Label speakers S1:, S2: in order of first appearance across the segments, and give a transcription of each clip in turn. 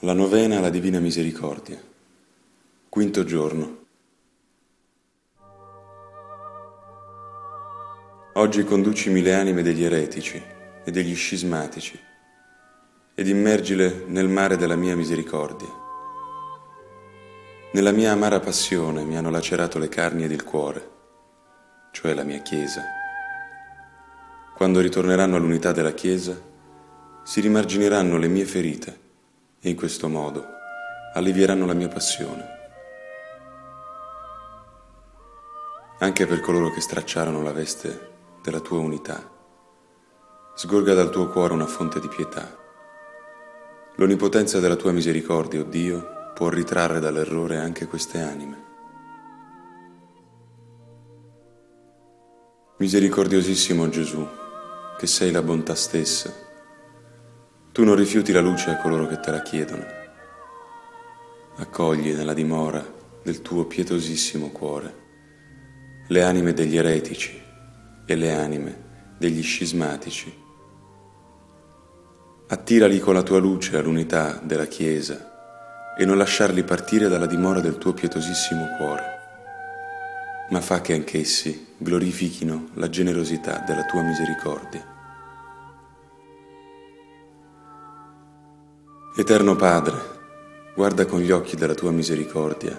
S1: La novena alla Divina Misericordia. Quinto giorno. Oggi conducimi le anime degli eretici e degli scismatici ed immergile nel mare della mia misericordia. Nella mia amara passione mi hanno lacerato le carni ed il cuore, cioè la mia Chiesa. Quando ritorneranno all'unità della Chiesa, si rimargineranno le mie ferite e in questo modo allivieranno la mia passione. Anche per coloro che stracciarono la veste della tua unità, sgorga dal tuo cuore una fonte di pietà. L'onnipotenza della tua misericordia, o oh Dio, può ritrarre dall'errore anche queste anime. Misericordiosissimo Gesù, che sei la bontà stessa, tu non rifiuti la luce a coloro che te la chiedono. Accogli nella dimora del tuo pietosissimo cuore le anime degli eretici e le anime degli scismatici. Attirali con la tua luce all'unità della Chiesa e non lasciarli partire dalla dimora del tuo pietosissimo cuore, ma fa che anch'essi glorifichino la generosità della tua misericordia. Eterno Padre, guarda con gli occhi della tua misericordia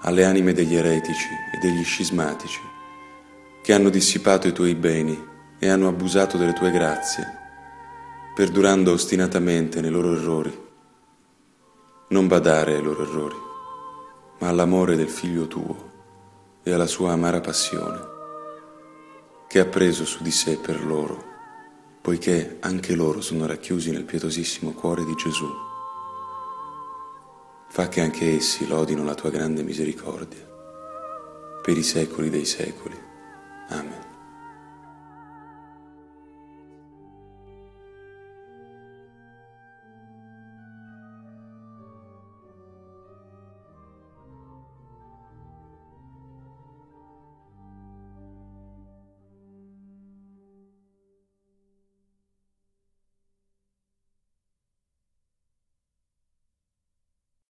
S1: alle anime degli eretici e degli scismatici, che hanno dissipato i tuoi beni e hanno abusato delle tue grazie, perdurando ostinatamente nei loro errori. Non badare ai loro errori, ma all'amore del Figlio tuo e alla sua amara passione, che ha preso su di sé per loro poiché anche loro sono racchiusi nel pietosissimo cuore di Gesù. Fa che anche essi lodino la tua grande misericordia per i secoli dei secoli. Amen.